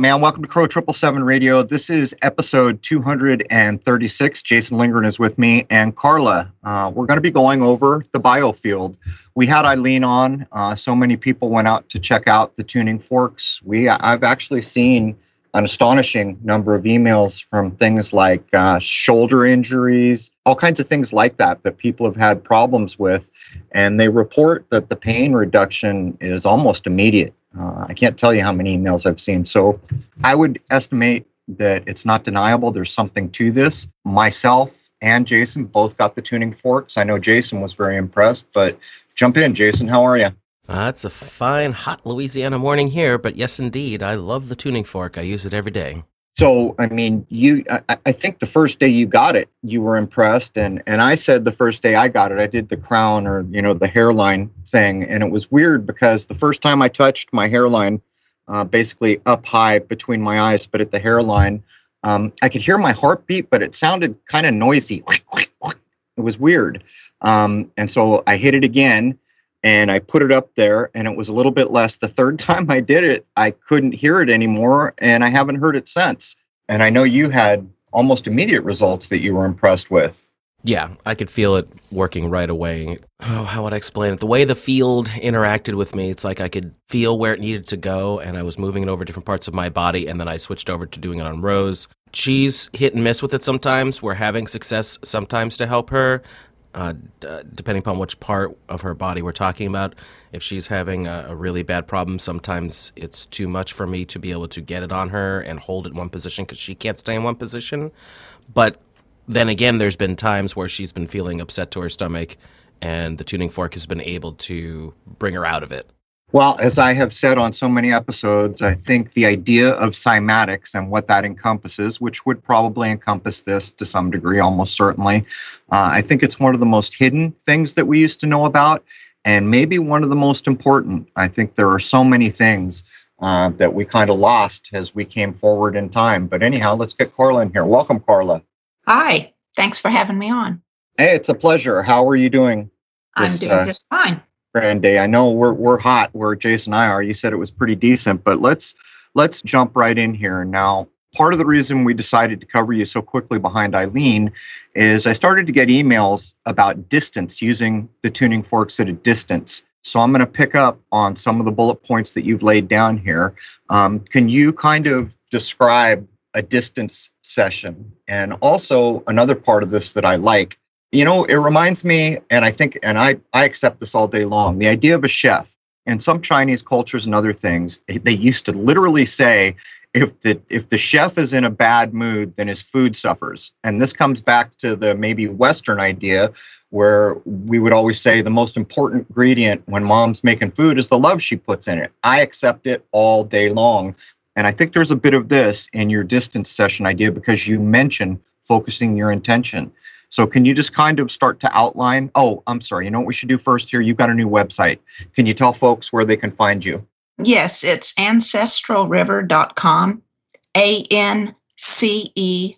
man. Welcome to Crow Triple Seven Radio. This is episode 236. Jason Lingren is with me and Carla. Uh, we're going to be going over the biofield. We had Eileen on. Uh, so many people went out to check out the tuning forks. We I've actually seen an astonishing number of emails from things like uh, shoulder injuries, all kinds of things like that that people have had problems with. And they report that the pain reduction is almost immediate. Uh, I can't tell you how many emails I've seen. So I would estimate that it's not deniable. There's something to this. Myself and Jason both got the tuning forks. I know Jason was very impressed, but jump in, Jason. How are you? Uh, it's a fine, hot Louisiana morning here, but yes, indeed, I love the tuning fork. I use it every day. So, I mean, you, I, I, think the first day you got it, you were impressed. And, and I said the first day I got it, I did the crown or, you know, the hairline thing. And it was weird because the first time I touched my hairline, uh, basically up high between my eyes, but at the hairline, um, I could hear my heartbeat, but it sounded kind of noisy. It was weird. Um, and so I hit it again and I put it up there and it was a little bit less. The third time I did it, I couldn't hear it anymore and I haven't heard it since. And I know you had almost immediate results that you were impressed with. Yeah, I could feel it working right away. Oh, how would I explain it? The way the field interacted with me, it's like I could feel where it needed to go, and I was moving it over different parts of my body, and then I switched over to doing it on Rose. She's hit and miss with it sometimes. We're having success sometimes to help her uh, d- depending upon which part of her body we're talking about. If she's having a, a, really bad problem, sometimes it's too much for me to be able to get it on her and hold it in one position because she can't stay in one position. But then again, there's been times where she's been feeling upset to her stomach, and the tuning fork has been able to bring her out of it. Well, as I have said on so many episodes, I think the idea of cymatics and what that encompasses, which would probably encompass this to some degree, almost certainly, uh, I think it's one of the most hidden things that we used to know about, and maybe one of the most important. I think there are so many things uh, that we kind of lost as we came forward in time. But anyhow, let's get Carla in here. Welcome, Carla. Hi. Thanks for having me on. Hey, it's a pleasure. How are you doing? This, I'm doing uh, just fine grand day. I know we're we're hot where Jason and I are. You said it was pretty decent, but let's let's jump right in here now. Part of the reason we decided to cover you so quickly behind Eileen is I started to get emails about distance using the tuning forks at a distance. So I'm going to pick up on some of the bullet points that you've laid down here. Um, can you kind of describe a distance session? And also another part of this that I like you know, it reminds me, and I think, and I, I accept this all day long, the idea of a chef. In some Chinese cultures and other things, eh, they used to literally say, if the if the chef is in a bad mood, then his food suffers. And this comes back to the maybe Western idea where we would always say the most important ingredient when mom's making food is the love she puts in it. I accept it all day long. And I think there's a bit of this in your distance session idea because you mentioned focusing your intention. So can you just kind of start to outline? Oh, I'm sorry. You know what we should do first here? You've got a new website. Can you tell folks where they can find you? Yes, it's ancestralriver.com. A N C E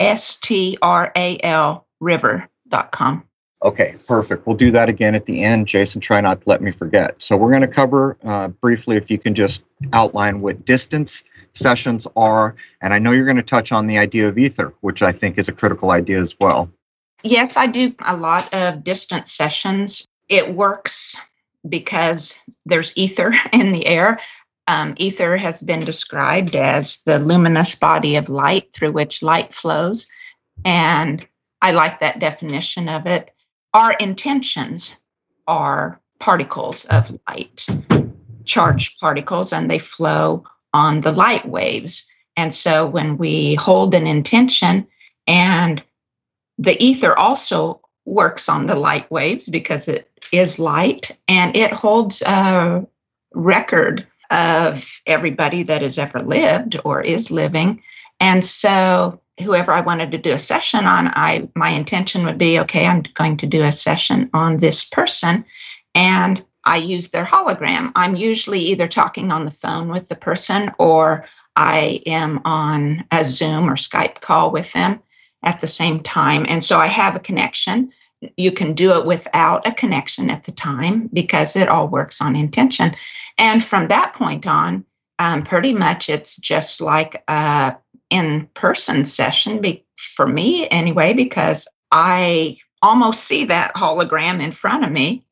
S T R A L river.com. Okay, perfect. We'll do that again at the end. Jason, try not to let me forget. So, we're going to cover uh, briefly, if you can just outline what distance sessions are. And I know you're going to touch on the idea of ether, which I think is a critical idea as well. Yes, I do a lot of distance sessions. It works because there's ether in the air. Um, ether has been described as the luminous body of light through which light flows. And I like that definition of it. Our intentions are particles of light, charged particles, and they flow on the light waves. And so when we hold an intention and the ether also works on the light waves because it is light and it holds a record of everybody that has ever lived or is living. And so whoever I wanted to do a session on, I my intention would be, okay, I'm going to do a session on this person. And I use their hologram. I'm usually either talking on the phone with the person or I am on a Zoom or Skype call with them at the same time. And so I have a connection. you can do it without a connection at the time because it all works on intention. And from that point on, um, pretty much it's just like a in-person session be- for me anyway because I almost see that hologram in front of me,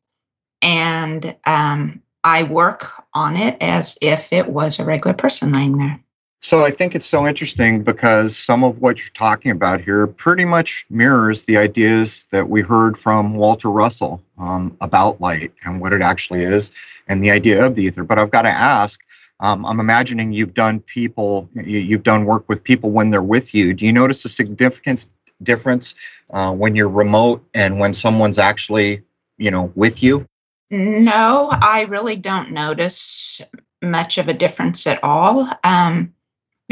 and um, I work on it as if it was a regular person laying there. So I think it's so interesting because some of what you're talking about here pretty much mirrors the ideas that we heard from Walter Russell um, about light and what it actually is and the idea of the ether. But I've got to ask, um, I'm imagining you've done people, you, have done work with people when they're with you. Do you notice a significant difference uh, when you're remote and when someone's actually, you know, with you? No, I really don't notice much of a difference at all. Um,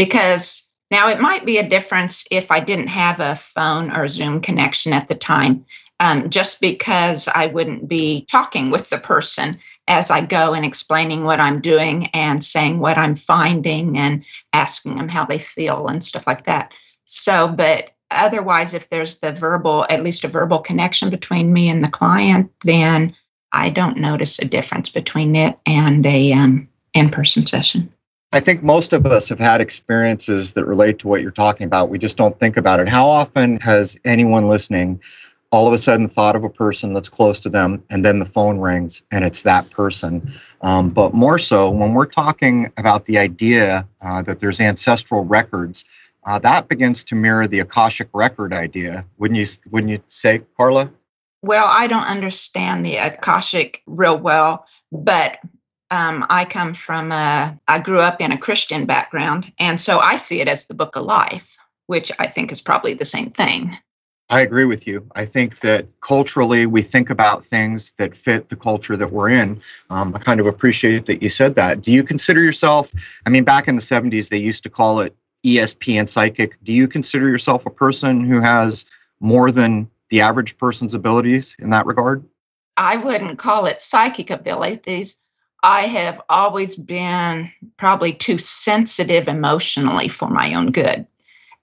because now it might be a difference if I didn't have a phone or Zoom connection at the time, um, just because I wouldn't be talking with the person as I go and explaining what I'm doing and saying what I'm finding and asking them how they feel and stuff like that. So, but otherwise, if there's the verbal, at least a verbal connection between me and the client, then I don't notice a difference between it and a um, in-person session. I think most of us have had experiences that relate to what you're talking about. We just don't think about it. How often has anyone listening all of a sudden thought of a person that's close to them and then the phone rings and it's that person? Um, but more so, when we're talking about the idea uh, that there's ancestral records, uh, that begins to mirror the Akashic record idea. Wouldn't you, wouldn't you say, Carla? Well, I don't understand the Akashic real well, but um, I come from a, I grew up in a Christian background, and so I see it as the book of life, which I think is probably the same thing. I agree with you. I think that culturally we think about things that fit the culture that we're in. Um, I kind of appreciate that you said that. Do you consider yourself, I mean, back in the 70s, they used to call it ESP and psychic. Do you consider yourself a person who has more than the average person's abilities in that regard? I wouldn't call it psychic abilities. I have always been probably too sensitive emotionally for my own good.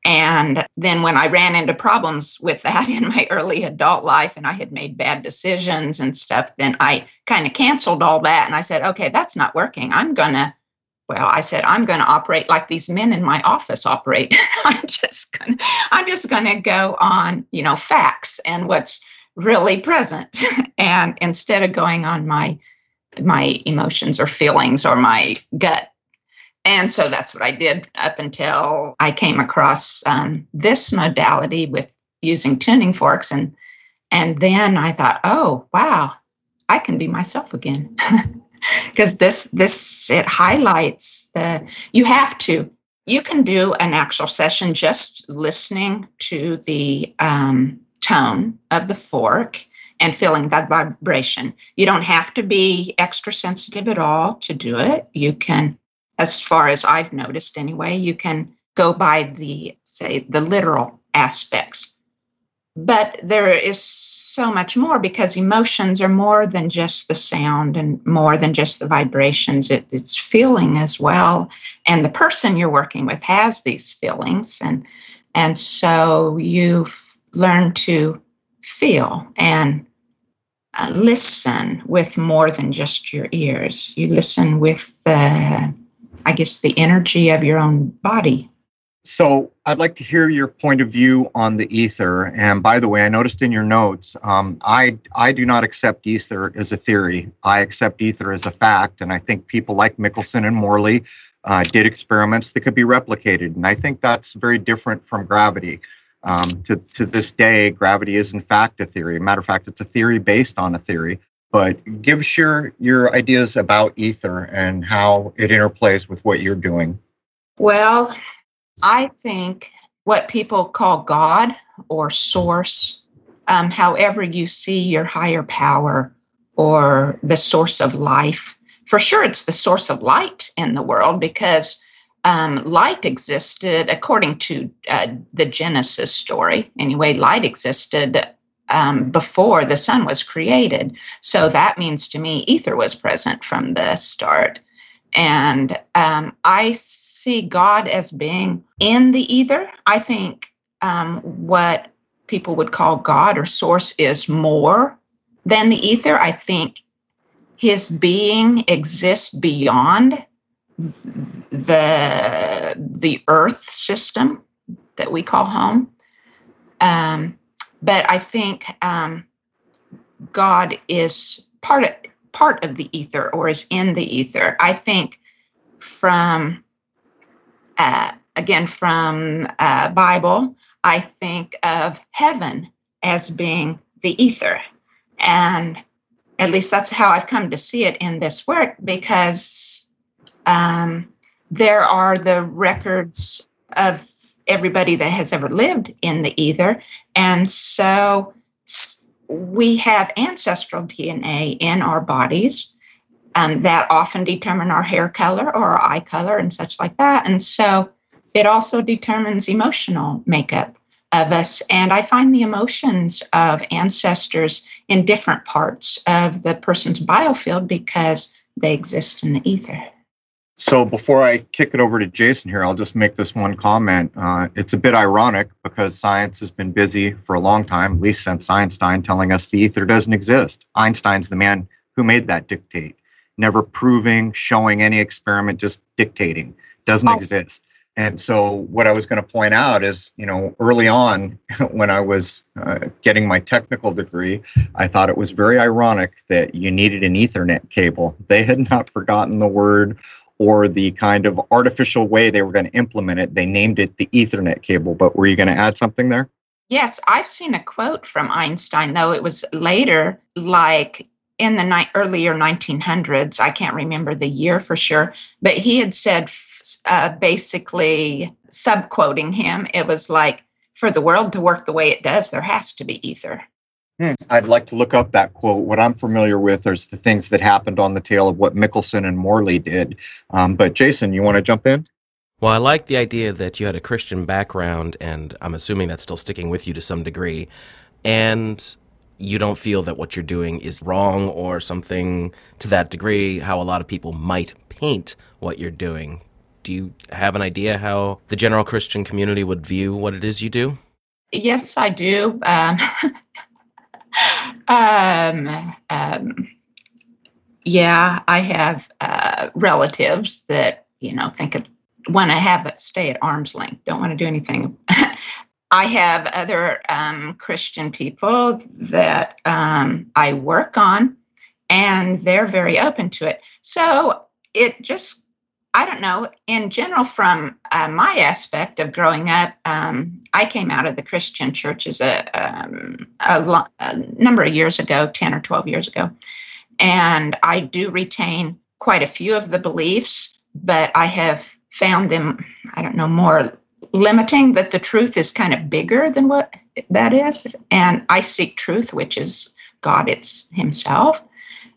And then when I ran into problems with that in my early adult life and I had made bad decisions and stuff, then I kind of canceled all that and I said, okay, that's not working. I'm going to, well, I said, I'm going to operate like these men in my office operate. I'm just going to, I'm just going to go on, you know, facts and what's really present. and instead of going on my my emotions or feelings or my gut. And so that's what I did up until I came across um, this modality with using tuning forks. And, and then I thought, oh, wow, I can be myself again. Because this, this, it highlights the, you have to, you can do an actual session just listening to the um, tone of the fork and feeling that vibration. You don't have to be extra sensitive at all to do it. You can, as far as I've noticed anyway, you can go by the, say, the literal aspects. But there is so much more because emotions are more than just the sound and more than just the vibrations. It, it's feeling as well. And the person you're working with has these feelings. And, and so you learn to feel and uh, listen with more than just your ears. You listen with the, I guess, the energy of your own body. So I'd like to hear your point of view on the ether. And by the way, I noticed in your notes, um, I I do not accept ether as a theory. I accept ether as a fact, and I think people like Michelson and Morley uh, did experiments that could be replicated. And I think that's very different from gravity. Um, to, to this day, gravity is in fact a theory. matter of fact, it's a theory based on a theory. But give your, your ideas about ether and how it interplays with what you're doing. Well, I think what people call God or source, um, however you see your higher power or the source of life, for sure it's the source of light in the world because um, light existed, according to uh, the Genesis story, anyway, light existed um, before the sun was created. So that means to me, ether was present from the start. And um, I see God as being in the ether. I think um, what people would call God or source is more than the ether. I think his being exists beyond the the earth system that we call home. Um, but I think um, God is part of part of the ether or is in the ether. I think from uh, again from uh, Bible, I think of heaven as being the ether, and at least that's how I've come to see it in this work because um, there are the records of everybody that has ever lived in the ether, and so we have ancestral DNA in our bodies um, that often determine our hair color or our eye color and such like that. And so it also determines emotional makeup of us. And I find the emotions of ancestors in different parts of the person's biofield because they exist in the ether. So before I kick it over to Jason here, I'll just make this one comment. Uh, it's a bit ironic because science has been busy for a long time, at least since Einstein, telling us the ether doesn't exist. Einstein's the man who made that dictate, never proving, showing any experiment, just dictating. Doesn't oh. exist. And so, what I was going to point out is, you know, early on when I was uh, getting my technical degree, I thought it was very ironic that you needed an Ethernet cable. They had not forgotten the word or the kind of artificial way they were going to implement it. They named it the Ethernet cable. But were you going to add something there? Yes, I've seen a quote from Einstein, though it was later, like in the ni- earlier 1900s. I can't remember the year for sure, but he had said, uh, basically, subquoting him, it was like, for the world to work the way it does, there has to be ether. Hmm. I'd like to look up that quote. What I'm familiar with is the things that happened on the tail of what Michelson and Morley did. Um, but Jason, you want to jump in? Well, I like the idea that you had a Christian background, and I'm assuming that's still sticking with you to some degree. And you don't feel that what you're doing is wrong or something to that degree, how a lot of people might paint what you're doing. Do you have an idea how the general Christian community would view what it is you do? Yes, I do. Um, um, um, yeah, I have uh, relatives that you know think of want to have it stay at arm's length, don't want to do anything. I have other um, Christian people that um, I work on, and they're very open to it. So it just I don't know. In general, from uh, my aspect of growing up, um, I came out of the Christian church as a, um, a, lo- a, number of years ago, 10 or 12 years ago. And I do retain quite a few of the beliefs, but I have found them, I don't know, more limiting, that the truth is kind of bigger than what that is. And I seek truth, which is God it's Himself.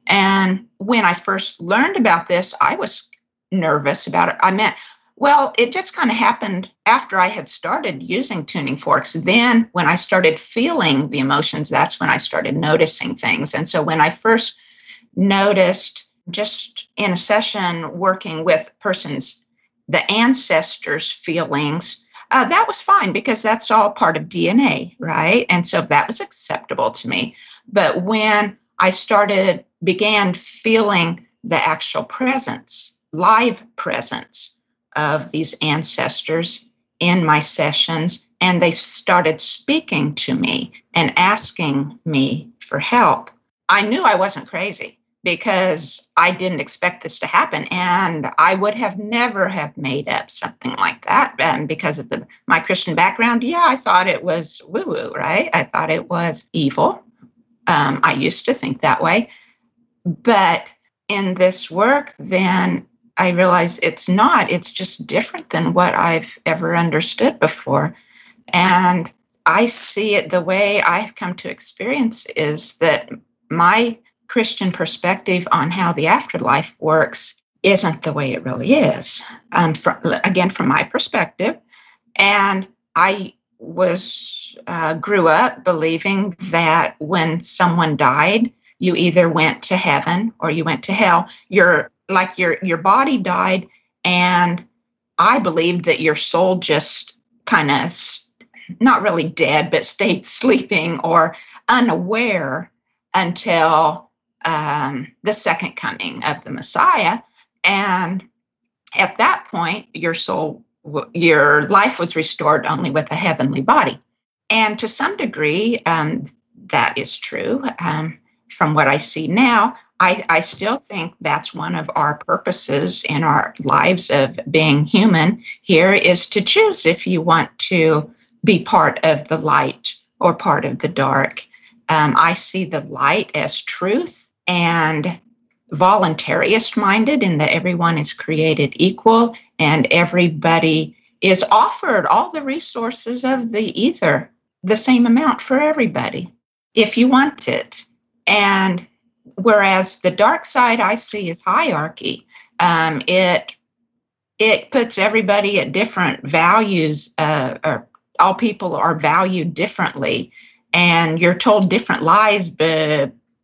And when I first learned about this, I was nervous about it. I meant, well, it just kind of happened after I had started using tuning forks. Then, when I started feeling the emotions, that's when I started noticing things. And so, when I first noticed just in a session working with persons, the ancestors' feelings, uh, that was fine because that's all part of DNA, right? And so that was acceptable to me. But when I started, began feeling the actual presence, live presence of these ancestors in my sessions, and they started speaking to me and asking me for help. I knew I wasn't crazy because I didn't expect this to happen, and I would have never have made up something like that. And because of the my Christian background, yeah, I thought it was woo woo, right? I thought it was evil. Um, I used to think that way, but in this work, then I realize it's not. It's just different than what I've ever understood before. And I see it the way I've come to experience is that my Christian perspective on how the afterlife works isn't the way it really is. Um, from, again, from my perspective, and I was uh, grew up believing that when someone died, you either went to heaven or you went to hell. Your like your your body died and i believed that your soul just kind of not really dead, but stayed sleeping or unaware until um, the second coming of the Messiah. And at that point, your soul, your life was restored only with a heavenly body. And to some degree, um, that is true. Um, from what I see now, I, I, still think that's one of our purposes in our lives of being human here is to choose if you want to be part of the light or part of the dark. Um, I see the light as truth and voluntarist minded in that everyone is created equal and everybody is offered all the resources of the ether, the same amount for everybody if you want it. And whereas the dark side I see is hierarchy, um, it it puts everybody at different values. Uh, or all people are valued differently, and you're told different lies,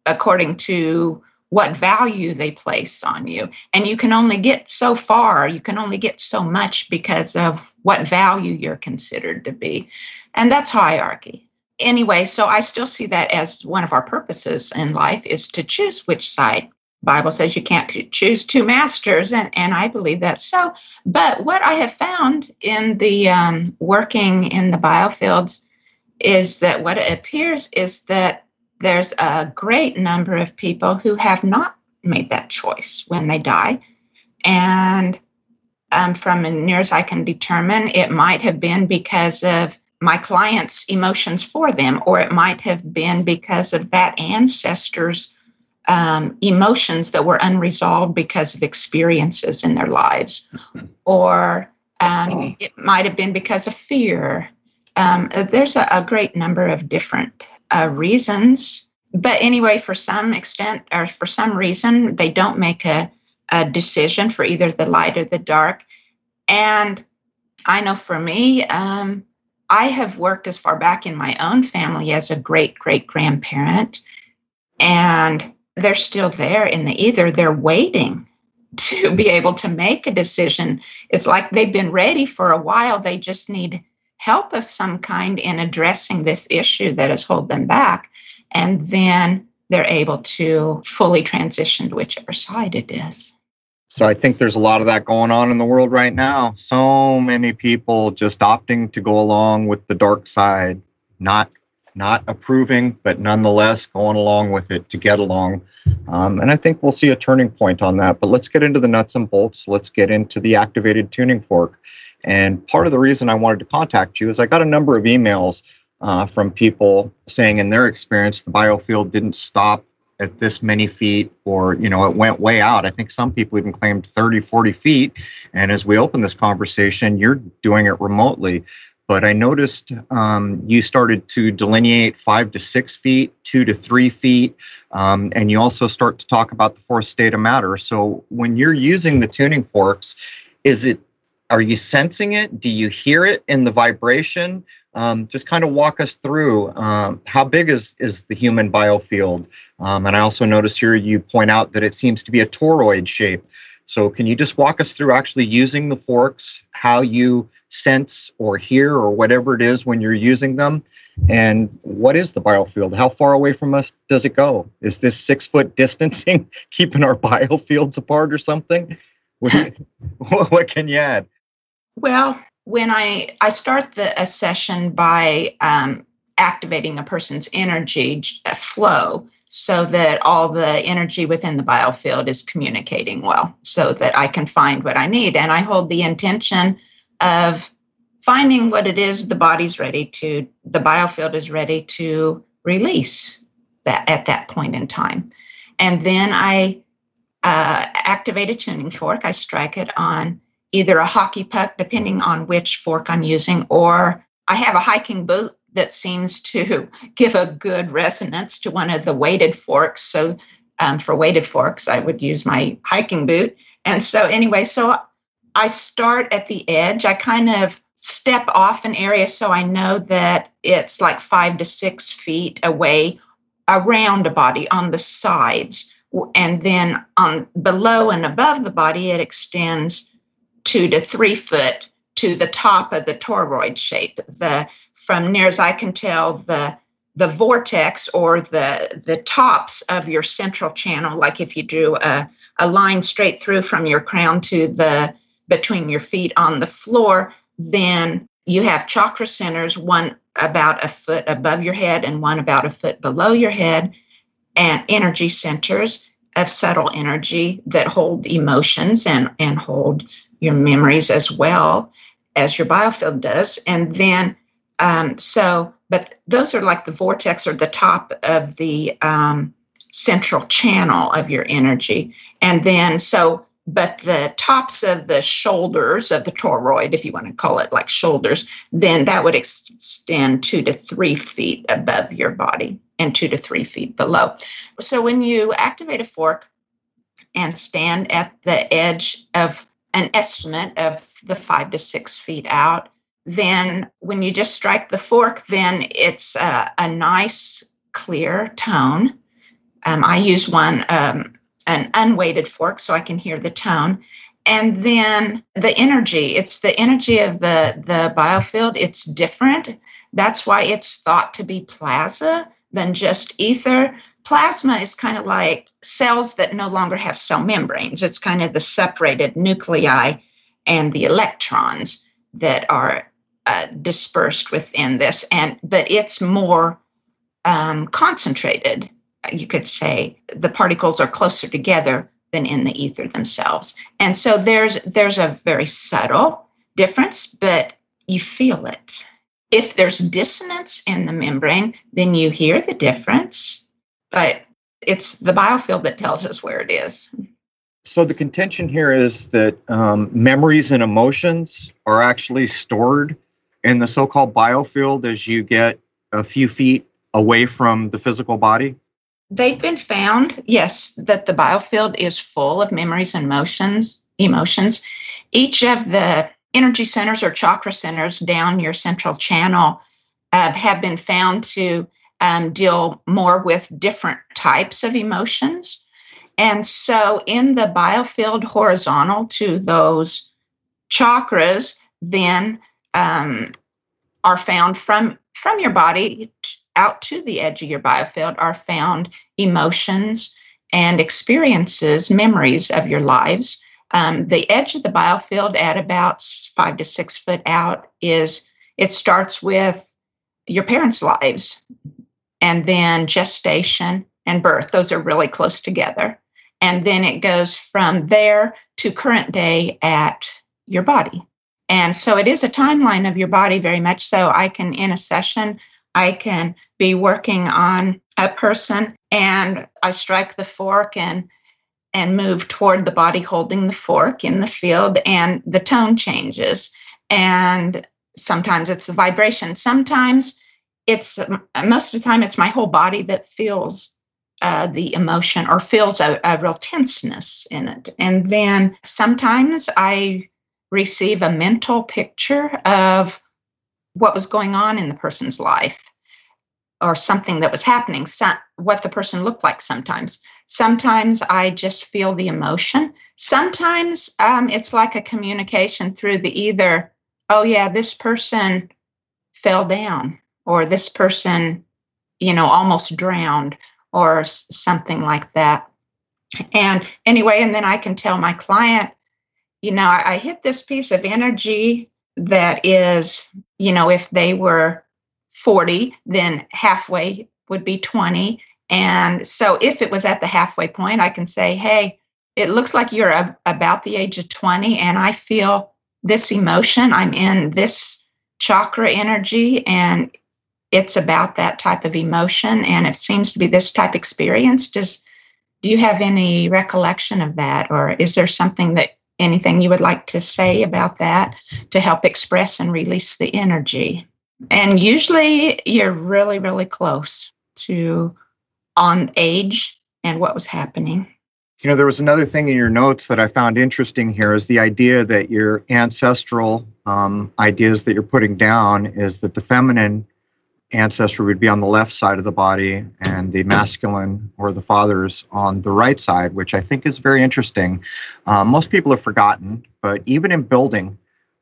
according to what value they place on you. And you can only get so far, you can only get so much because of what value you're considered to be. And that's hierarchy. Anyway, so I still see that as one of our purposes in life is to choose which side. Bible says you can't choose two masters, and, and I believe that's so. But what I have found in the um, working in the biofields is that what it appears is that there's a great number of people who have not made that choice when they die. And um, from as near as I can determine, it might have been because of my client's emotions for them, or it might have been because of that ancestor's um, emotions that were unresolved because of experiences in their lives, or um, it might have been because of fear. Um, there's a, a, great number of different uh, reasons. But anyway, for some extent or for some reason, they don't make a, a decision for either the light or the dark. And I know for me, um, I have worked as far back in my own family as a great great grandparent, and they're still there in the ether. They're waiting to be able to make a decision. It's like they've been ready for a while. They just need help of some kind in addressing this issue that has held them back. And then they're able to fully transition to whichever side it is. So I think there's a lot of that going on in the world right now. So many people just opting to go along with the dark side, not not approving, but nonetheless going along with it to get along. Um, and I think we'll see a turning point on that. But let's get into the nuts and bolts. Let's get into the activated tuning fork. And part of the reason I wanted to contact you is I got a number of emails uh, from people saying in their experience the biofield didn't stop at this many feet or you know it went way out i think some people even claimed 30 40 feet and as we open this conversation you're doing it remotely but i noticed um, you started to delineate five to six feet two to three feet um, and you also start to talk about the fourth state of matter so when you're using the tuning forks is it are you sensing it? Do you hear it in the vibration? Um, just kind of walk us through um, how big is is the human biofield? Um, and I also notice here you point out that it seems to be a toroid shape. So can you just walk us through actually using the forks, how you sense or hear or whatever it is when you're using them, and what is the biofield? How far away from us does it go? Is this six foot distancing keeping our biofields apart or something? what, what can you add? Well, when I I start the a session by um, activating a person's energy flow so that all the energy within the biofield is communicating well so that I can find what I need. And I hold the intention of finding what it is the body's ready to the biofield is ready to release that at that point in time. And then I uh, activate a tuning fork. I strike it on either a hockey puck, depending on which fork I'm using, or I have a hiking boot that seems to give a good resonance to one of the weighted forks. So um, for weighted forks, I would use my hiking boot. And so, anyway, so I start at the edge. I kind of step off an area so I know that it's like five to six feet away around a body on the sides. And then on below and above the body, it extends two to three foot to the top of the toroid shape. The from near as I can tell, the the vortex or the the tops of your central channel, like if you drew a, a line straight through from your crown to the between your feet on the floor, then you have chakra centers, one about a foot above your head and one about a foot below your head, and energy centers of subtle energy that hold emotions and, and hold your memories as well as your biofield does. And then, um, so, but those are like the vortex or the top of the um, central channel of your energy. And then, so, but the tops of the shoulders of the toroid, if you want to call it like shoulders, then that would extend two to three feet above your body and two to three feet below. So when you activate a fork and stand at the edge of an estimate of the five to six feet out, then when you just strike the fork, then it's a, a nice, clear tone. Um, I use one, um, an unweighted fork, so I can hear the tone. And then the energy, it's the energy of the, the biofield. It's different. That's why it's thought to be plasma than just ether. Plasma is kind of like cells that no longer have cell membranes. It's kind of the separated nuclei and the electrons that are uh, dispersed within this, and but it's more um, concentrated. You could say the particles are closer together than in the ether themselves, and so there's there's a very subtle difference, but you feel it if there's dissonance in the membrane, then you hear the difference, but it's the biofield that tells us where it is. So the contention here is that um, memories and emotions are actually stored in the so-called biofield as you get a few feet away from the physical body. They've been found, yes, that the biofield is full of memories and emotions. Emotions. Each of the energy centers or chakra centers down your central channel uh, have been found to um, deal more with different types of emotions. And so, in the biofield horizontal to those chakras, then um, are found from from your body out to the edge of your biofield are found emotions and experiences, memories of your lives um, the edge of the biofield at about five to six foot out is it starts with your parents' lives and then gestation and birth. Those are really close together. And then it goes from there to current day at your body. And so it is a timeline of your body, very much so. I can, in a session, I can be working on a person and I strike the fork and and move toward the body holding the fork in the field, and the tone changes. And sometimes it's the vibration. Sometimes it's most of the time it's my whole body that feels uh, the emotion or feels a, a real tenseness in it. And then sometimes I receive a mental picture of what was going on in the person's life or something that was happening, so, what the person looked like sometimes. Sometimes I just feel the emotion. Sometimes um, it's like a communication through the ether, oh, yeah, this person fell down, or this person, you know, almost drowned, or something like that. And anyway, and then I can tell my client, you know, I, I hit this piece of energy that is, you know, if they were 40, then halfway would be 20. And so if it was at the halfway point, I can say, hey, it looks like you're a, about the age of 20, and I feel this emotion. I'm in this chakra energy, and it's about that type of emotion. And it seems to be this type experience. Does do you have any recollection of that, or is there something that anything you would like to say about that to help express and release the energy? And usually you're really, really close to on age and what was happening. You know, there was another thing in your notes that I found interesting here is the idea that your ancestral um, ideas that you're putting down is that the feminine ancestry would be on the left side of the body and the masculine or the fathers on the right side, which I think is very interesting. Um, most people have forgotten, but even in building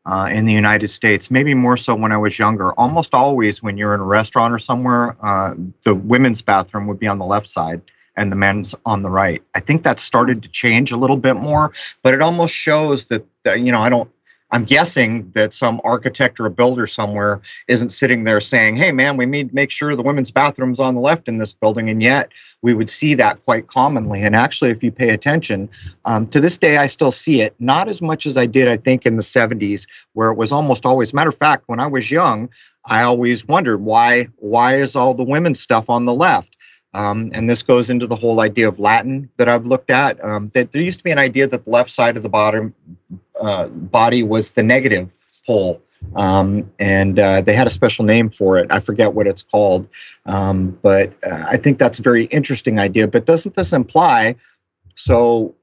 uh, in the United States, maybe more so when I was younger. Almost always, when you're in a restaurant or somewhere, uh, the women's bathroom would be on the left side and the men's on the right. I think that started to change a little bit more, but it almost shows that, that you know I don't I'm guessing that some architect or a builder somewhere isn't sitting there saying, hey, man, we need to make sure the women's bathroom's on the left in this building. And yet we would see that quite commonly. And actually, if you pay attention, um, to this day, I still see it, not as much as I did, I think, in the 70s, where it was almost always. Matter of fact, when I was young, I always wondered why why is all the women's stuff on the left? Um, and this goes into the whole idea of Latin that I've looked at. Um, that there used to be an idea that the left side of the bottom uh, body was the negative pole, um, and uh, they had a special name for it. I forget what it's called, um, but uh, I think that's a very interesting idea. But doesn't this imply? So,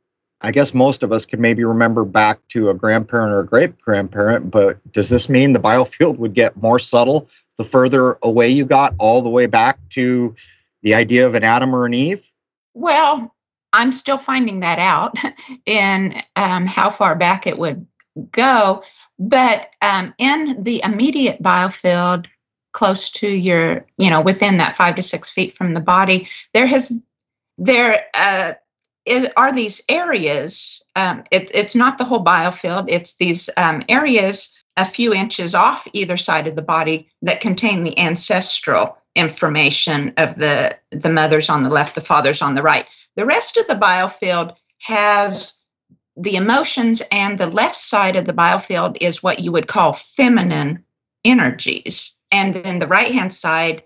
I guess most of us can maybe remember back to a grandparent or a great grandparent, but does this mean the biofield would get more subtle the further away you got, all the way back to the idea of an Adam or an Eve? Well, I'm still finding that out in um, how far back it would go. But um, in the immediate biofield, close to your, you know, within that five to six feet from the body, there has there uh, are these areas. Um, it, it's not the whole biofield. It's these um, areas a few inches off either side of the body that contain the ancestral information of the the mothers on the left, the fathers on the right. The rest of the biofield has the emotions, and the left side of the biofield is what you would call feminine energies. And then the right hand side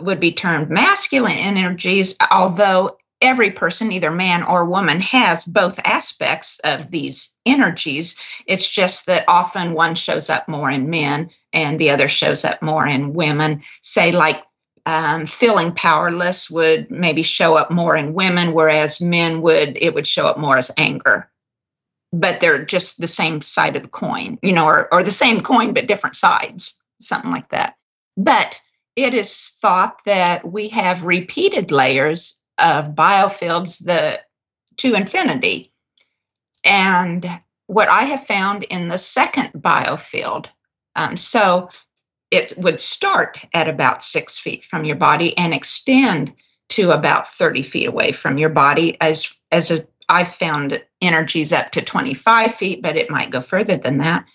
would be termed masculine energies, although every person, either man or woman, has both aspects of these energies. It's just that often one shows up more in men and the other shows up more in women. Say, like um, feeling powerless would maybe show up more in women, whereas men would, it would show up more as anger. But they're just the same side of the coin, you know, or, or the same coin, but different sides, something like that. But it is thought that we have repeated layers of biofields the, to infinity. And what I have found in the second biofield, um, so it would start at about six feet from your body and extend to about 30 feet away from your body as as a I've found energies up to 25 feet, but it might go further than that.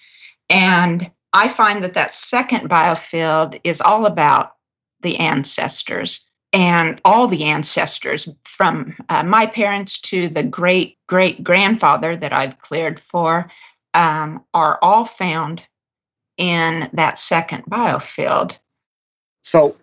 And I find that that second biofield is all about the ancestors and all the ancestors from uh, my parents to the great great grandfather that I've cleared for um, are all found in that second biofield. So,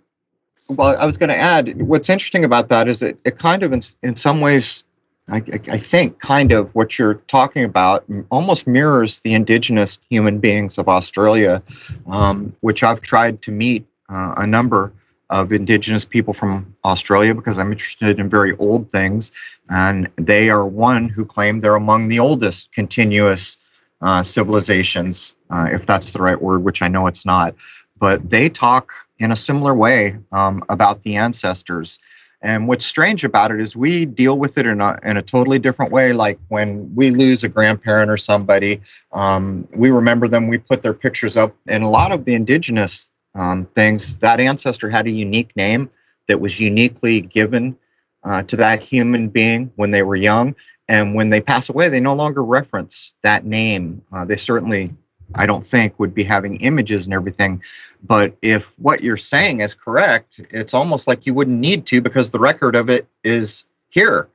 well, I was going to add what's interesting about that is that it kind of, in, in some ways, I, I, think, kind of what you're talking about almost mirrors the indigenous human beings of Australia, um, which I've tried to meet uh, a number of indigenous people from Australia because I'm interested in very old things. And they are one who claim they're among the oldest continuous uh, civilizations, uh, if that's the right word, which I know it's not. But they talk in a similar way um, about the ancestors. And what's strange about it is we deal with it in a, in a totally different way. Like when we lose a grandparent or somebody, um, we remember them, we put their pictures up. And a lot of the indigenous um, things, that ancestor had a unique name that was uniquely given uh, to that human being when they were young. And when they pass away, they no longer reference that name. Uh, they certainly, I don't think, would be having images and everything. But if what you're saying is correct, it's almost like you wouldn't need to because the record of it is here.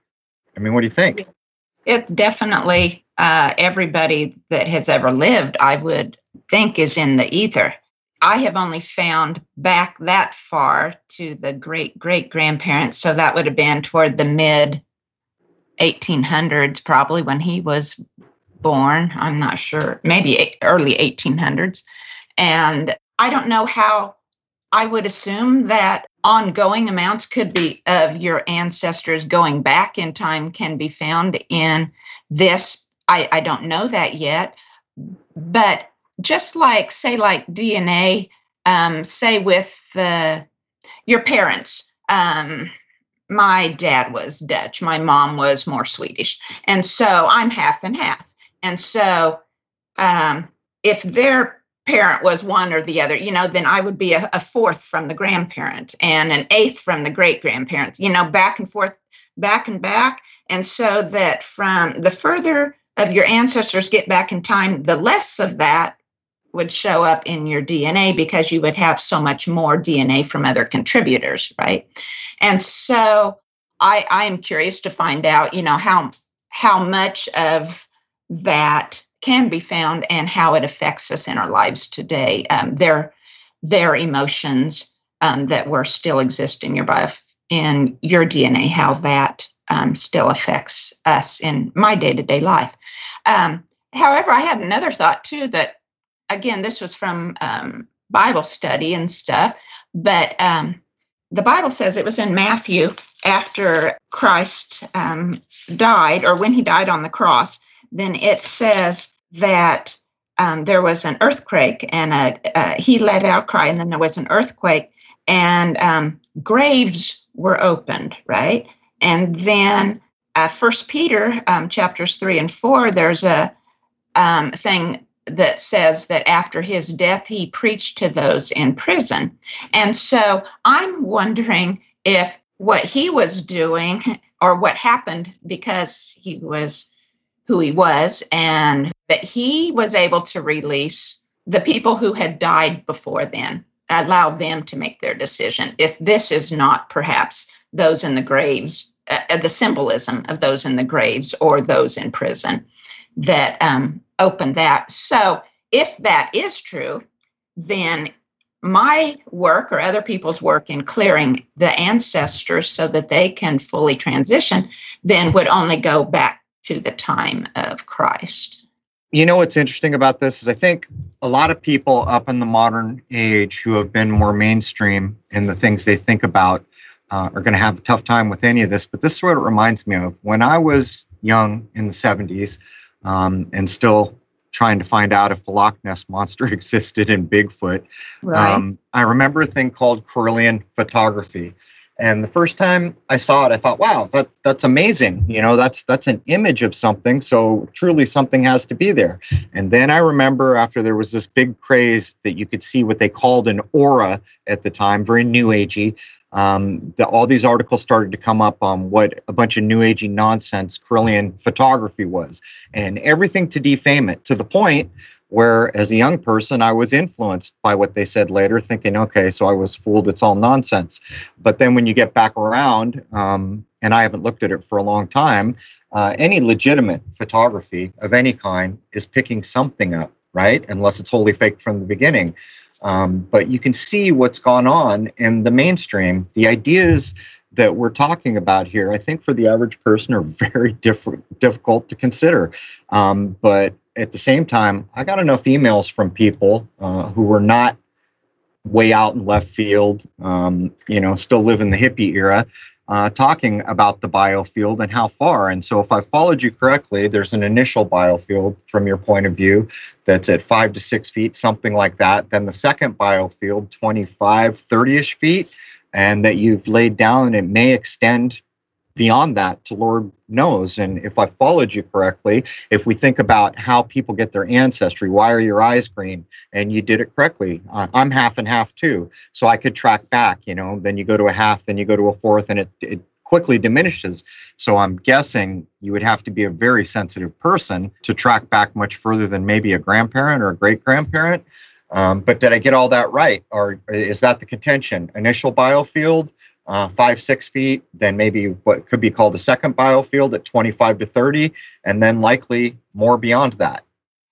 I mean, what do you think? It's definitely uh, everybody that has ever lived, I would think, is in the ether. I have only found back that far to the great great grandparents. So that would have been toward the mid 1800s, probably when he was born. I'm not sure, maybe early 1800s. And I don't know how I would assume that ongoing amounts could be of your ancestors going back in time can be found in this. I, I don't know that yet. But just like, say, like DNA, um, say with the, your parents, um, my dad was Dutch, my mom was more Swedish. And so I'm half and half. And so um, if their parent was one or the other, you know, then I would be a, a fourth from the grandparent and an eighth from the great grandparents, you know, back and forth, back and back. And so that from the further of your ancestors get back in time, the less of that would show up in your DNA because you would have so much more DNA from other contributors, right? And so I, I am curious to find out, you know, how how much of that can be found and how it affects us in our lives today. Um, their their emotions um, that were still exist in your bio, in your DNA, how that um, still affects us in my day to day life. Um, however, I had another thought too that again, this was from um, Bible study and stuff, but um, the Bible says it was in Matthew after Christ died or when he died on the cross. Then it says that um, there was an earthquake and a, uh, he let out cry and then there was an earthquake and um, graves were opened right and then uh, first peter um, chapters 3 and 4 there's a um, thing that says that after his death he preached to those in prison and so i'm wondering if what he was doing or what happened because he was who he was and that he was able to release the people who had died before then, allow them to make their decision. If this is not perhaps those in the graves, uh, uh, the symbolism of those in the graves or those in prison that um, open that. So, if that is true, then my work or other people's work in clearing the ancestors so that they can fully transition then would only go back to the time of Christ. You know what's interesting about this is I think a lot of people up in the modern age who have been more mainstream in the things they think about uh, are going to have a tough time with any of this. But this is what it reminds me of. When I was young in the 70s um, and still trying to find out if the Loch Ness monster existed in Bigfoot, right. um, I remember a thing called Kirlian photography. And the first time I saw it, I thought, wow, that that's amazing. You know, that's that's an image of something. So truly something has to be there. And then I remember after there was this big craze that you could see what they called an aura at the time, very new agey. Um, the, all these articles started to come up on what a bunch of new agey nonsense Kirlian photography was, and everything to defame it to the point where as a young person i was influenced by what they said later thinking okay so i was fooled. It's all nonsense. But then when you get back around um, and i haven't looked at it for a long time uh, any legitimate photography of any kind is picking something up right? Unless it's wholly faked from the beginning um, but you can see what's gone on in the mainstream the ideas that we're talking about here, I think for the average person are very different, difficult to consider. Um, but at the same time, I got enough emails from people uh, who were not way out in left field, um, you know, still live in the hippie era, uh, talking about the biofield and how far. And so, if I followed you correctly, there's an initial biofield from your point of view that's at five to six feet, something like that. Then the second biofield, 25, 30 ish feet, and that you've laid down, it may extend beyond that to Lord knows. And if I followed you correctly, if we think about how people get their ancestry, why are your eyes green? And you did it correctly. I'm half and half too. So I could track back, you know, then you go to a half, then you go to a fourth, and it, it quickly diminishes. So I'm guessing you would have to be a very sensitive person to track back much further than maybe a grandparent or a great grandparent. Um, but did I get all that right? Or is that the contention? Initial biofield, uh, five, six feet, then maybe what could be called a second biofield at 25 to 30, and then likely more beyond that.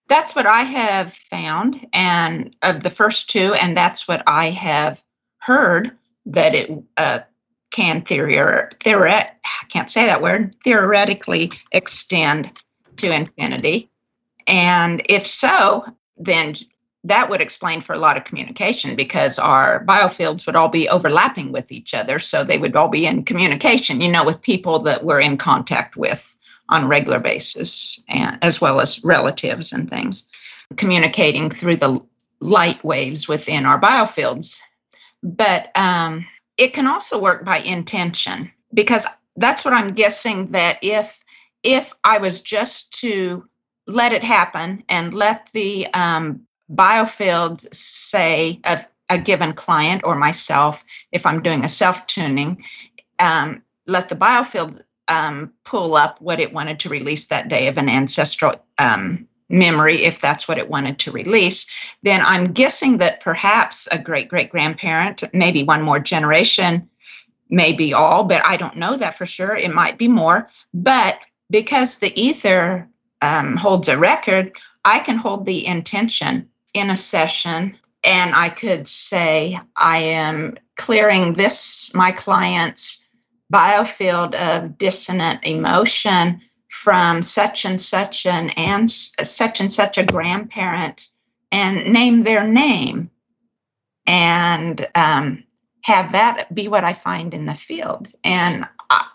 That's what I have found, and of the first two, and that's what I have heard that it uh, can theory or theoret I can't say that word theoretically extend to infinity, and if so, then that would explain for a lot of communication because our biofields would all be overlapping with each other. So they would all be in communication, you know, with people that we're in contact with on a regular basis, and, as well as relatives and things, communicating through the light waves within our biofields. But um, it can also work by intention because that's what I'm guessing that if if I was just to let it happen and let the um, biofield say of a given client or myself, if I'm doing a self tuning, um, let the biofield um, pull up what it wanted to release that day of an ancestral um, memory, if that's what it wanted to release. Then I'm guessing that perhaps a great great grandparent, maybe one more generation, maybe all, but I don't know that for sure. It might be more. But because the ether um, holds a record, I can hold the intention in a session and I could say, I am clearing this, my client's biofield of dissonant emotion from such and such an and such and such a grandparent and name their name and um, have that be what I find in the field. And I,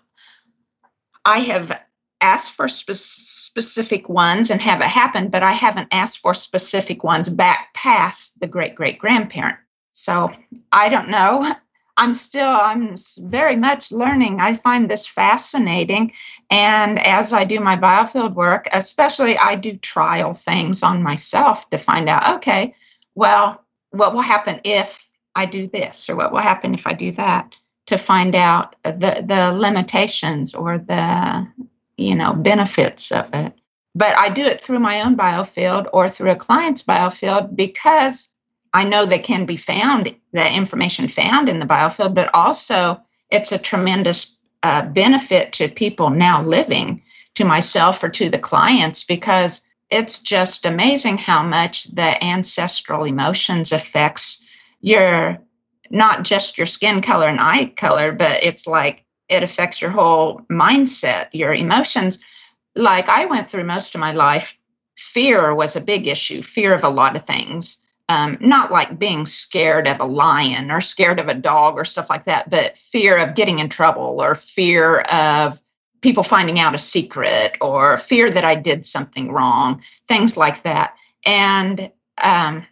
I have asked for spe- specific ones and have it happen, but I haven't asked for specific ones back past the great great grandparent. So I don't know. I'm still, I'm very much learning. I find this fascinating. And as I do my biofield work, especially I do trial things on myself to find out, okay, well, what will happen if I do this, or what will happen if I do that, to find out the, the limitations or the you know benefits of it. But i do it through my own biofield or through a client's biofield because i know they can be found the information found in the biofield but also it's a tremendous uh, benefit to people now living to myself or to the clients because it's just amazing how much the ancestral emotions affects your not just your skin color and eye color but it's like it affects your whole mindset, your emotions. Like I went through most of my life, fear was a big issue, fear of a lot of things. Um, not like being scared of a lion or scared of a dog or stuff like that, but fear of getting in trouble or fear of people finding out a secret or fear that I did something wrong, things like that. And um,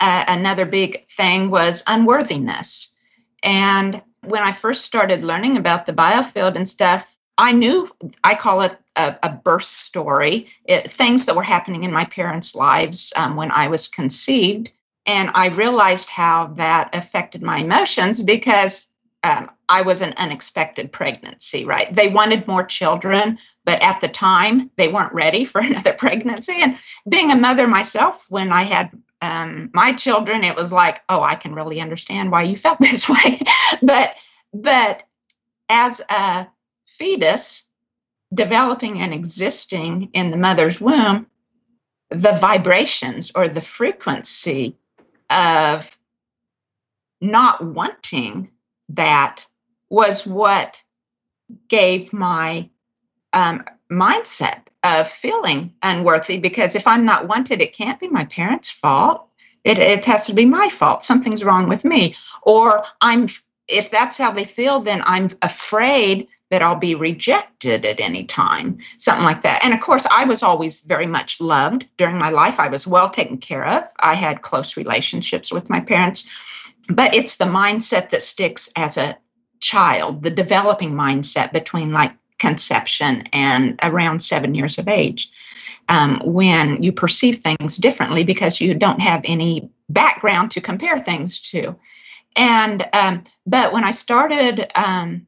uh, another big thing was unworthiness. And when I first started learning about the biofield and stuff, I knew I call it a, a birth story, it, things that were happening in my parents' lives um, when I was conceived. And I realized how that affected my emotions because um, I was an unexpected pregnancy, right? They wanted more children, but at the time they weren't ready for another pregnancy. And being a mother myself, when I had um, my children, it was like, oh, I can really understand why you felt this way. but but as a fetus developing and existing in the mother's womb, the vibrations or the frequency of not wanting that was what gave my um, mindset of feeling unworthy because if I'm not wanted, it can't be my parents' fault. It, it has to be my fault. Something's wrong with me. Or I'm, if that's how they feel, then I'm afraid that I'll be rejected at any time, something like that. And of course, I was always very much loved during my life. I was well taken care of. I had close relationships with my parents. But it's the mindset that sticks as a child, the developing mindset between like conception and around seven years of age um, when you perceive things differently because you don't have any background to compare things to. And um, but when I started um,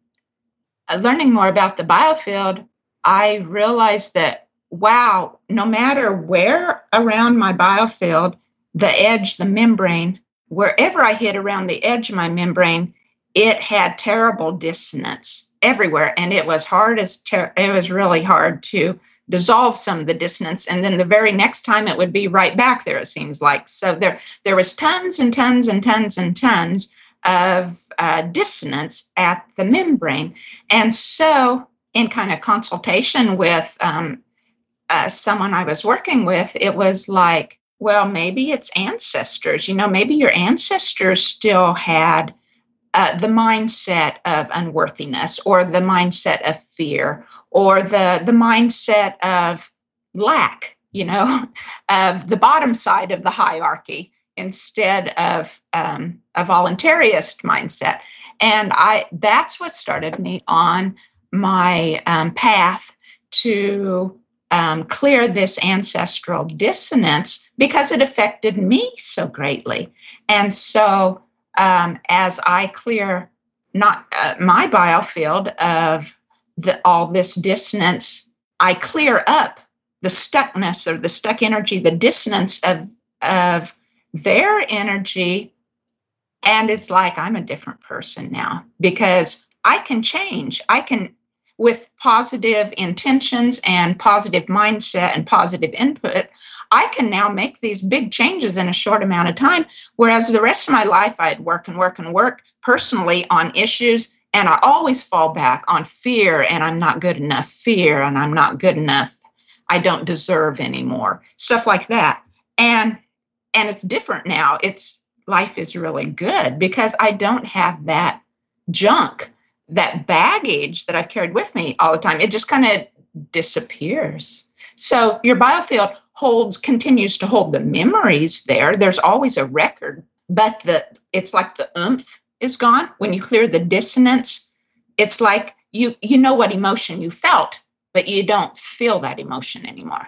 learning more about the biofield, I realized that wow, no matter where around my biofield, the edge, the membrane, wherever I hit around the edge of my membrane, it had terrible dissonance everywhere and it was hard as ter- it was really hard to dissolve some of the dissonance and then the very next time it would be right back there it seems like. So there there was tons and tons and tons and tons of uh, dissonance at the membrane. And so in kind of consultation with um, uh, someone i was working with it was like well maybe it's ancestors. You know maybe your ancestors still had uh, the mindset of unworthiness or the mindset of fear or the the mindset of lack you know of the bottom side of the hierarchy instead of um, a voluntarist mindset and i that's what started me on my um, path to um, clear this ancestral dissonance because it affected me so greatly. And so, um, as I clear not uh, my biofield of the, all this dissonance, I clear up the stuckness or the stuck energy, the dissonance of of their energy, and it's like I'm a different person now because I can change. I can with positive intentions and positive mindset and positive input, I can now make these big changes in a short amount of time. Whereas the rest of my life, I'd work and work and work personally on issues. And I always fall back on fear and I'm not good enough, fear and I'm not good enough. I don't deserve anymore, stuff like that. And and it's different now. It's life is really good because I don't have that junk that baggage that I've carried with me all the time, it just kind of disappears. So your biofield holds continues to hold the memories there. There's always a record, but the it's like the oomph is gone when you clear the dissonance. It's like you you know what emotion you felt, but you don't feel that emotion anymore.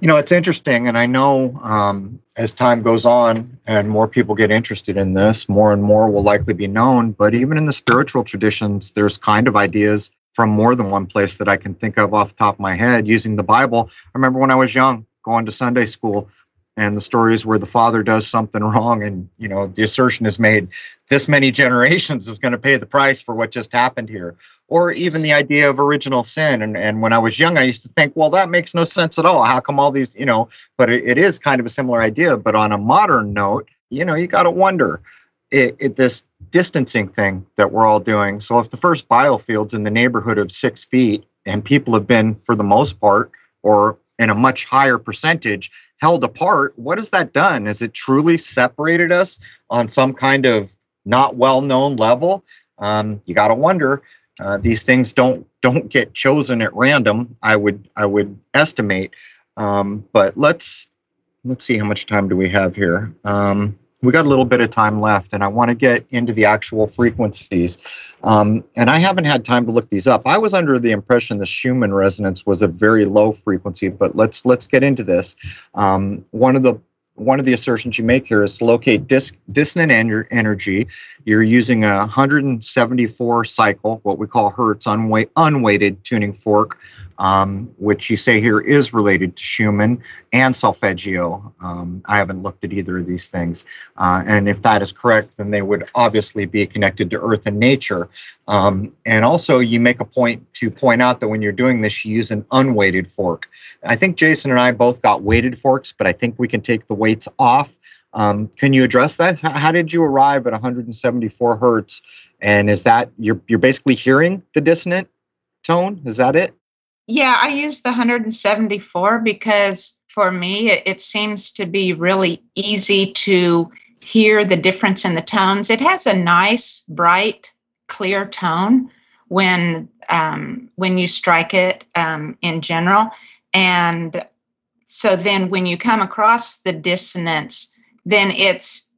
You know, it's interesting, and I know um, as time goes on and more people get interested in this, more and more will likely be known. But even in the spiritual traditions, there's kind of ideas from more than one place that I can think of off the top of my head using the Bible. I remember when I was young going to Sunday school, and the stories where the father does something wrong and you know the assertion is made this many generations is going to pay the price for what just happened here. Or even the idea of original sin and, and when i was young i used to think well that makes no sense at all. How come all these you know? But it, it is kind of a similar idea but on a modern note you know you got to wonder it, it, this distancing thing that we're all doing so if the first biofield's in the neighborhood of six feet and people have been for the most part or in a much higher percentage held apart, what has that done? Has it truly separated us on some kind of not well known level? Um, you got to wonder. Uh, these things don't don't get chosen at random. I would I would estimate. Um, but let's let's see how much time do we have here. Um, we got a little bit of time left, and I want to get into the actual frequencies. Um, and I haven't had time to look these up. I was under the impression the Schumann resonance was a very low frequency, but let's let's get into this. Um, one of the one of the assertions you make here is to locate dis- dissonant en- energy. You're using a 174 cycle, what we call Hertz unwa- unweighted tuning fork, um, which you say here is related to Schumann and solfeggio. Um, I haven't looked at either of these things. Uh, and if that is correct, then they would obviously be connected to earth and nature. Um, and also, you make a point to point out that when you're doing this, you use an unweighted fork. I think Jason and I both got weighted forks, but I think we can take the weights off. Um, can you address that? How did you arrive at 174 hertz? And is that you're you're basically hearing the dissonant tone? Is that it? Yeah, I use the 174 because for me, it, it, seems to be really easy to hear the difference in the tones. It has a nice, bright, clear tone when um, when you strike it um, in general, and so then when you come across the dissonance, then it's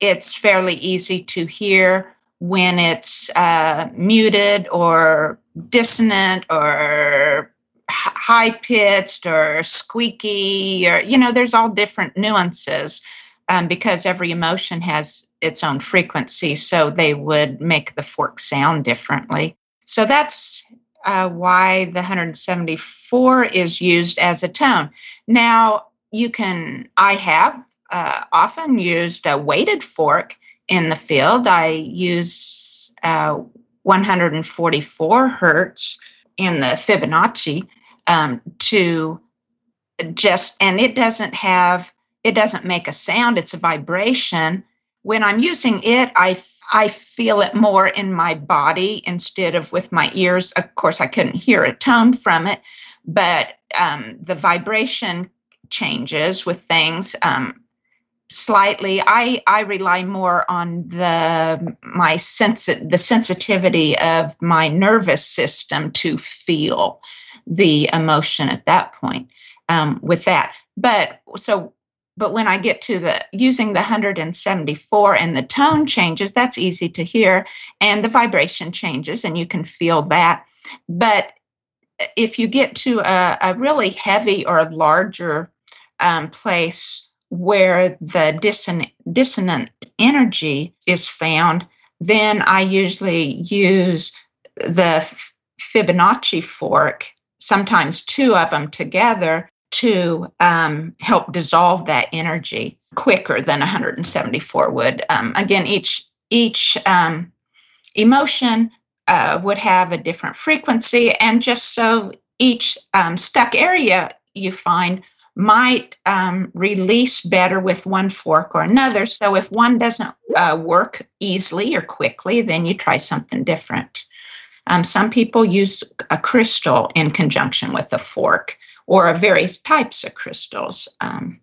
it's fairly easy to hear when it's uh, muted or dissonant or high pitched or squeaky or you know there's all different nuances um, because every emotion has its own frequency so they would make the fork sound differently. So that's uh, why the 174 is used as a tone now you can i have uh, often used a weighted fork in the field i use uh, 144 hertz in the Fibonacci um, to just, and it doesn't have, it doesn't make a sound, it's a vibration. When I'm using it, I I feel it more in my body instead of with my ears. Of course, I couldn't hear a tone from it, but um, the vibration changes with things. Um, slightly i i rely more on the my sense the sensitivity of my nervous system to feel the emotion at that point um, with that but so but when i get to the using the 174 and the tone changes that's easy to hear and the vibration changes and you can feel that. But if you get to a, a really heavy or larger um, place where the dissonant, dissonant energy is found, then I usually use the Fibonacci fork, sometimes two of them together, to um, help dissolve that energy quicker than 174 would. Um, again, each each um, emotion uh, would have a different frequency, and just so each um, stuck area you find might um, release better with one fork or another. So if one doesn't uh, work easily or quickly, then you try something different. Um, some people use a crystal in conjunction with a fork or of various types of crystals, um,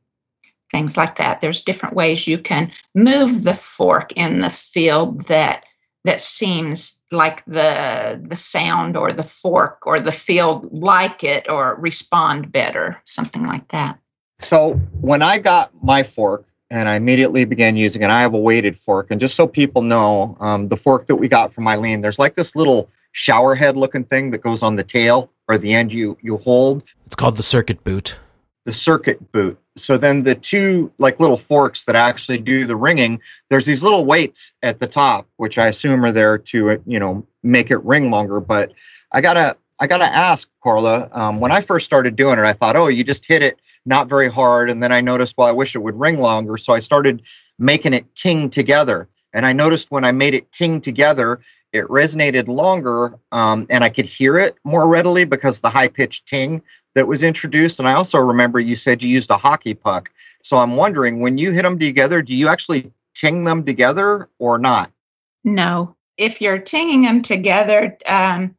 things like that. There's different ways you can move the fork in the field that that seems like the the sound or the fork or the field like it or respond better, something like that. So when I got my fork and I immediately began using it, I have a weighted fork. And just so people know, um, the fork that we got from Eileen, there's like this little shower head looking thing that goes on the tail or the end you you hold. It's called the circuit boot. The circuit boot. So then the two like little forks that actually do the ringing, there's these little weights at the top, which I assume are there to you know make it ring longer. But I gotta I gotta ask Carla. Um, when I first started doing it, I thought, oh, you just hit it not very hard, and then I noticed, well, I wish it would ring longer, so I started making it ting together. And I noticed when I made it ting together, it resonated longer um, and I could hear it more readily because the high pitched ting that was introduced. And I also remember you said you used a hockey puck. So I'm wondering when you hit them together, do you actually ting them together or not? No. If you're tinging them together, um,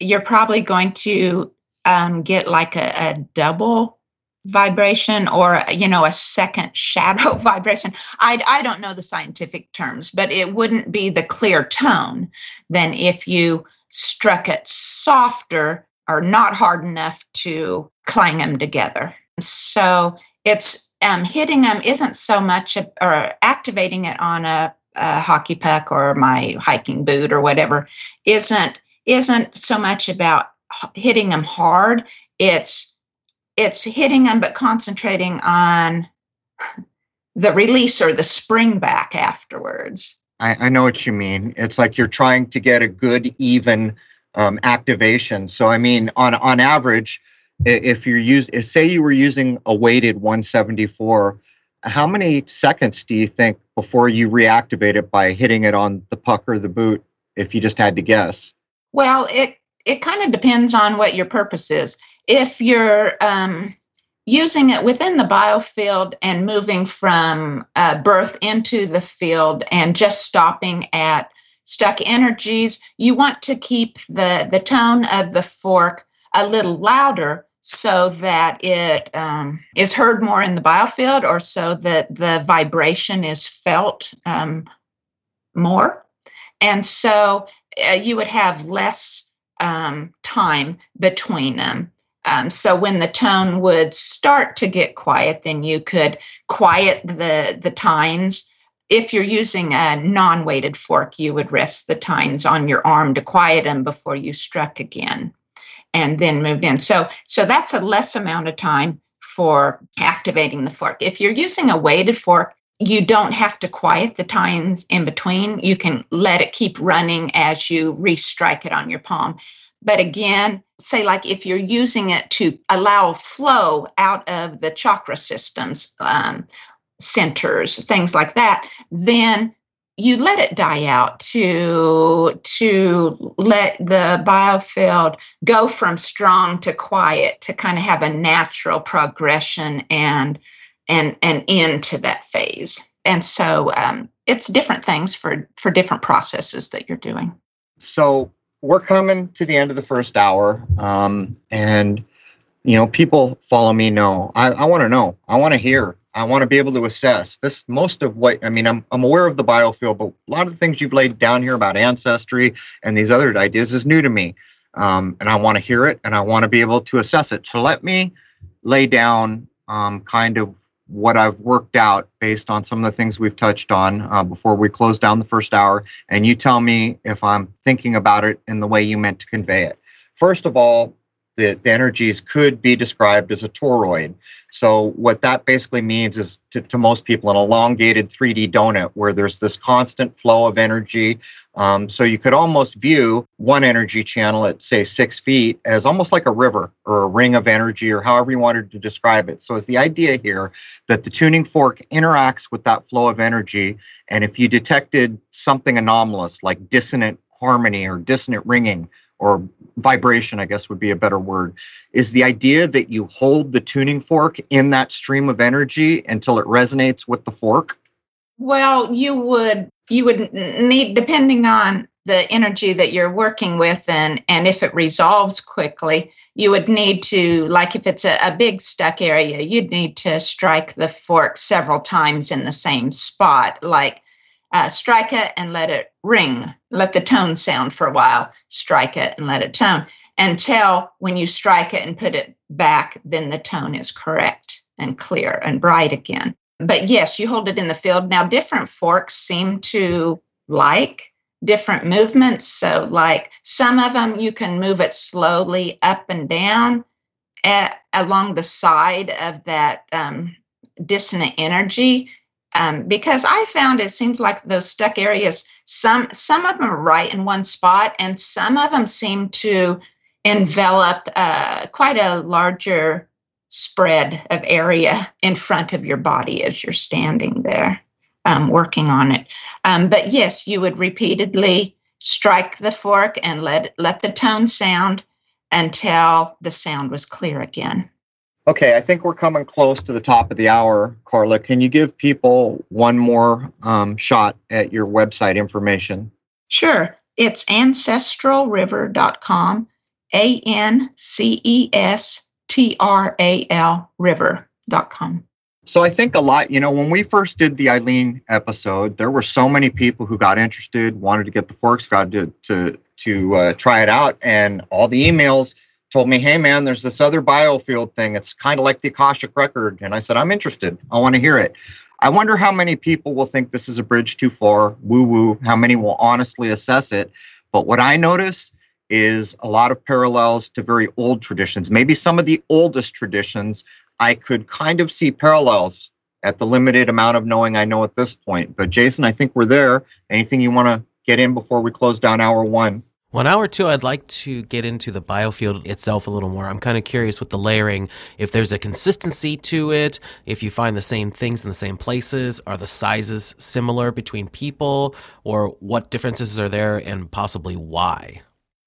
you're probably going to um, get like a, a double vibration or you know a second shadow vibration. I, I don't know the scientific terms but it wouldn't be the clear tone than if you struck it softer or not hard enough to clang them together. So it's um, hitting them isn't so much a, or activating it on a, a hockey puck or my hiking boot or whatever isn't isn't so much about hitting them hard. It's it's hitting them but concentrating on the release or the spring back afterwards. I, I know what you mean. It's like you're trying to get a good, even um, activation. So, I mean, on on average, if you're using, if say you were using a weighted 174, how many seconds do you think before you reactivate it by hitting it on the puck or the boot? If you just had to guess. Well, it it kind of depends on what your purpose is if you're um, using it within the biofield and moving from uh, birth into the field and just stopping at stuck energies, you want to keep the, the tone of the fork a little louder so that it um, is heard more in the biofield or so that the vibration is felt um, more. And so uh, you would have less um, time between them. Um, so when the tone would start to get quiet, then you could quiet the the tines. If you're using a non-weighted fork, you would rest the tines on your arm to quiet them before you struck again, and then moved in. So so that's a less amount of time for activating the fork. If you're using a weighted fork, you don't have to quiet the tines in between. You can let it keep running as you restrike it on your palm. But again, say like if you're using it to allow flow out of the chakra systems, um, centers, things like that, then you let it die out to to let the biofield go from strong to quiet to kind of have a natural progression and and and into that phase. And so um, it's different things for for different processes that you're doing. So we're coming to the end of the first hour, um, and you know, people follow me. Know I, I want to know. I want to hear. I want to be able to assess this. Most of what I mean, I'm I'm aware of the biofield, but a lot of the things you've laid down here about ancestry and these other ideas is new to me, um, and I want to hear it and I want to be able to assess it. So let me lay down um, kind of what I've worked out based on some of the things we've touched on uh, before we close down the first hour, and you tell me if I'm thinking about it in the way you meant to convey it. First of all, the, the energies could be described as a toroid. So what that basically means is to, to most people an elongated 3D donut where there's this constant flow of energy. Um, so you could almost view one energy channel at say six feet as almost like a river or a ring of energy or however you wanted to describe it. So it's the idea here that the tuning fork interacts with that flow of energy. And if you detected something anomalous like dissonant harmony or dissonant ringing, or vibration, I guess would be a better word, is the idea that you hold the tuning fork in that stream of energy until it resonates with the fork? Well, you would you would need depending on the energy that you're working with and and if it resolves quickly, you would need to like if it's a, a big stuck area, you'd need to strike the fork several times in the same spot, like uh, strike it and let it ring, let the tone sound for a while, strike it and let it tone until when you strike it and put it back, then the tone is correct and clear and bright again. But yes, you hold it in the field. Now, different forks seem to like different movements. So, like some of them, you can move it slowly up and down at, along the side of that um, dissonant energy um, because I found it seems like those stuck areas. Some some of them are right in one spot, and some of them seem to envelop uh, quite a larger spread of area in front of your body as you're standing there um, working on it. Um, but yes, you would repeatedly strike the fork and let let the tone sound until the sound was clear again. Okay, I think we're coming close to the top of the hour, Carla. Can you give people one more um, shot at your website information? Sure. It's ancestralriver.com, A N C E S T R A L river.com. So I think a lot, you know, when we first did the Eileen episode, there were so many people who got interested, wanted to get the forks, got to to to uh, try it out, and all the emails told me, hey, man, there's this other biofield thing. It's kind of like the Akashic record. And I said, I'm interested. I want to hear it. I wonder how many people will think this is a bridge too far, woo woo, how many will honestly assess it. But what I notice is a lot of parallels to very old traditions. Maybe some of the oldest traditions, I could kind of see parallels at the limited amount of knowing I know at this point. But Jason, I think we're there. Anything you want to get in before we close down hour one? In hour two, I'd like to get into the biofield itself a little more. I'm kind of curious with the layering, if there's a consistency to it, if you find the same things in the same places, are the sizes similar between people, or what differences are there and possibly why?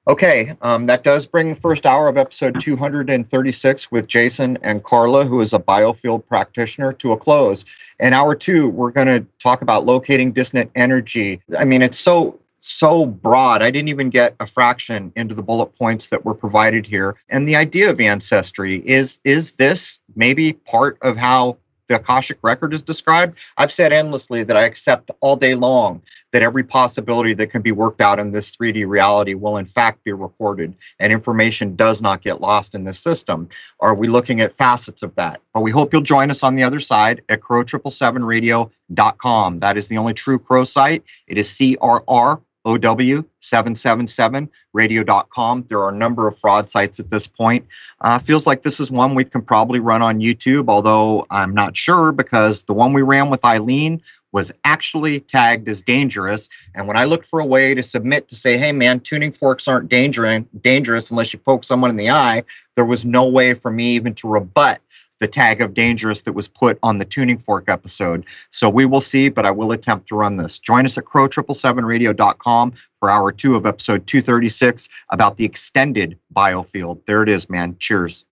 Okay, um, that does bring the first hour of episode 236 with Jason and Carla, who is a biofield practitioner, to a close. In hour two, we're going to talk about locating dissonant energy. I mean, it's so so broad. I didn't even get a fraction into the bullet points that were provided here. And the idea of ancestry is is this maybe part of how the Akashic record is described? I've said endlessly that I accept all day long that every possibility that can be worked out in this 3D reality will in fact be recorded and information does not get lost in this system. Are we looking at facets of that? We hope you'll join us on the other side at crow777radio.com. That is the only true crow site. It is CRR OW777radio.com. There are a number of fraud sites at this point. Uh, feels like this is one we can probably run on YouTube, although I'm not sure because the one we ran with Eileen was actually tagged as dangerous. And when I looked for a way to submit to say, hey man, tuning forks aren't dangerous, dangerous unless you poke someone in the eye, there was no way for me even to rebut the tag of dangerous that was put on the tuning fork episode. So we will see, but I will attempt to run this. Join us at crow777radio.com for hour two of episode 236 about the extended biofield. There it is, man. Cheers.